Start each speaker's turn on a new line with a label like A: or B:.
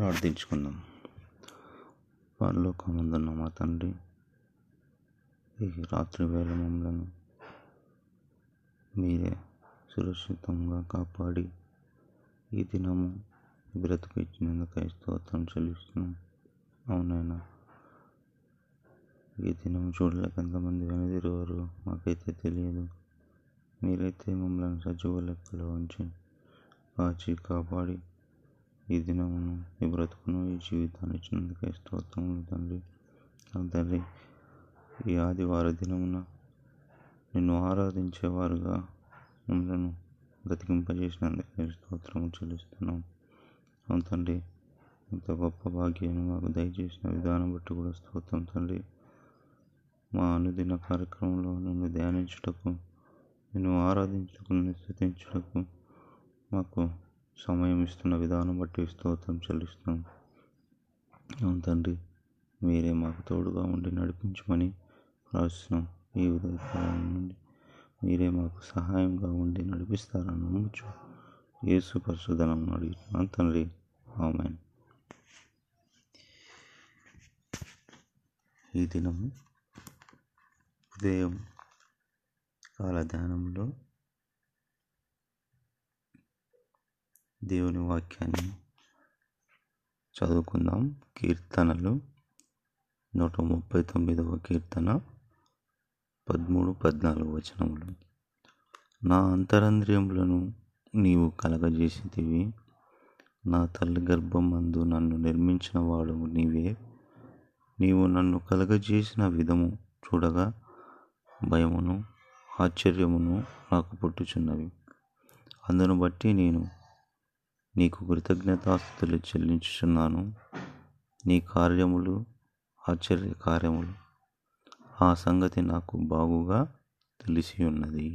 A: ప్రార్థించుకుందాం. పరలోకమందున్న మా తండ్రి ఈ రాత్రి వేళ మమ్మలను మీరే సురక్షితంగా కాపాడి ఈ దినము బ్రతుకు ఇచ్చినందుకై స్తోత్రం చెల్లిస్తున్నాం. అవునైనా ఈ దినం చూడలేక ఎంతమంది వెనుదిరువారు మాకైతే తెలియదు. మీరైతే మమ్మల్ని సజీవ లెక్కలో ఉంచి కాచి కాపాడి ఈ దినమును ఈ బ్రతుకును ఈ జీవితాన్ని ఇచ్చినందుకే స్తోత్రములు తండ్రి. తండ్రి ఈ ఆదివార దినమున నిన్ను ఆరాధించేవారుగా మమ్మలను బ్రతికింపజేసినందుకే స్తోత్రము చెల్లిస్తున్నాం. అవును తండ్రి ఇంత గొప్ప భాగ్యాన్ని మాకు దయచేసిన విధానం బట్టి కూడా స్తోత్రం తండ్రి. మా అనుదిన కార్యక్రమంలో నిన్ను ధ్యానించుటకు నిన్ను ఆరాధించుటకు స్థుతించుటకు మాకు సమయం ఇస్తున్న విధానం బట్టి స్తోత్రం చెల్లిస్తున్నాం. అవును తండ్రి మీరే మాకు తోడుగా ఉండి నడిపించమని ప్రార్థిస్తున్నాం. ఈ ఉదయకాలం నుండి మీరే మాకు సహాయంగా ఉండి నడిపిస్తారని నమ్మచ్చు యేసు పరిశుధనం అడుగుతున్నాను తండ్రి. ఆమెన్. ఈ దినము ఉదయం కాల ధ్యానంలో దేవుని వాక్యాన్ని చదువుకుందాం. కీర్తనలు నూట ముప్పై తొమ్మిదవ కీర్తన పదమూడు పద్నాలుగు వచనములు. నా అంతరంద్రియములను నీవు కలగజేసితివి. నా తల్లి గర్భం మందు నన్ను నిర్మించిన వాడు నీవే. నీవు నన్ను కలగజేసిన విధము చూడగా భయమును ఆశ్చర్యమును నాకు పుట్టుచున్నవి. అందును బట్టి నేను నీకు కృతజ్ఞతాస్థుతులు చెల్లించుచున్నాను. నీ కార్యములు ఆశ్చర్య కార్యములు ఆ సంగతి నాకు బాగుగా తెలిసి ఉన్నది